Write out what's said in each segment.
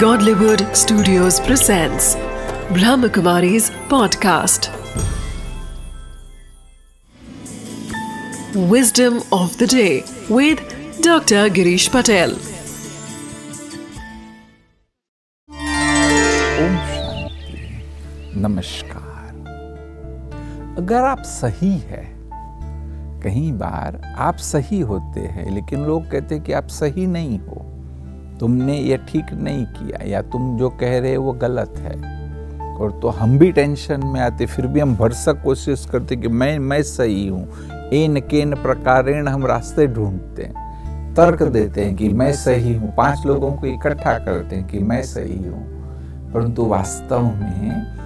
Godlywood Studios presents Brahmakumari's podcast. Wisdom of the day with Dr. Girish Patel. Om Shanti नमस्कार अगर आप सही है कई बार आप सही होते हैं लेकिन लोग कहते हैं कि आप सही नहीं हो तुमने ये ठीक नहीं किया या तुम जो कह रहे हो वो गलत है। और तो हम भी टेंशन में आते फिर भी हम भरसक कोशिश करते कि मैं मैं सही हूँ। एन केन प्रकारेण हम रास्ते ढूंढते हैं। तर्क देते हैं कि मैं सही हूँ। पाँच लोगों को इकट्ठा करते हैं कि मैं सही हूँ। परंतु वास्तव में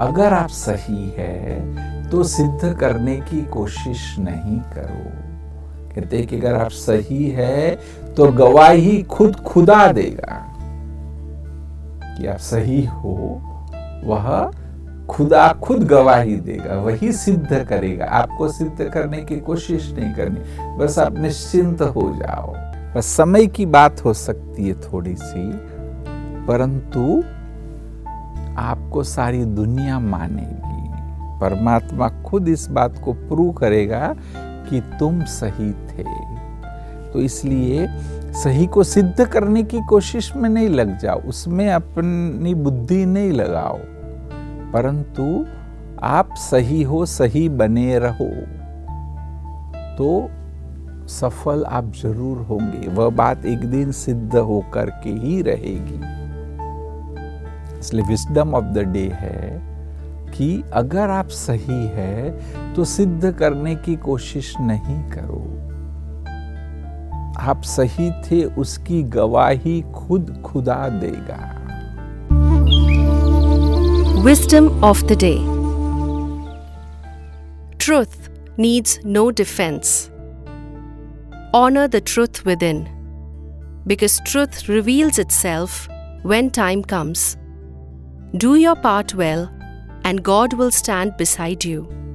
अगर आप सही है तो सिद्ध करने की कोशिश नहीं करो। कहते हैं कि अगर आप सही है तो गवाही खुद खुदा देगा। कि आप सही हो, वह खुदा खुद गवाही देगा, वही सिद्ध करेगा। आपको सिद्ध करने की कोशिश नहीं करनी, बस आप निश्चिंत हो जाओ। बस समय की बात हो सकती है थोड़ी सी परंतु आपको सारी दुनिया मानेगी। परमात्मा खुद इस बात को प्रूव करेगा कि तुम सही थे। तो इसलिए सही को सिद्ध करने की कोशिश में नहीं लग जाओ, उसमें अपनी बुद्धि नहीं लगाओ। परंतु आप सही हो, सही बने रहो। तो सफल आप ज़रूर होंगे, वह बात एक दिन सिद्ध होकर के ही रहेगी। इसलिए विस्डम ऑफ़ द डे है। कि अगर आप सही है तो सिद्ध करने की कोशिश नहीं करो। आप सही थे, उसकी गवाही खुद खुदा देगा। Wisdom of the day truth needs no defence honour the truth within because truth reveals itself when time comes do your part well and God will stand beside you.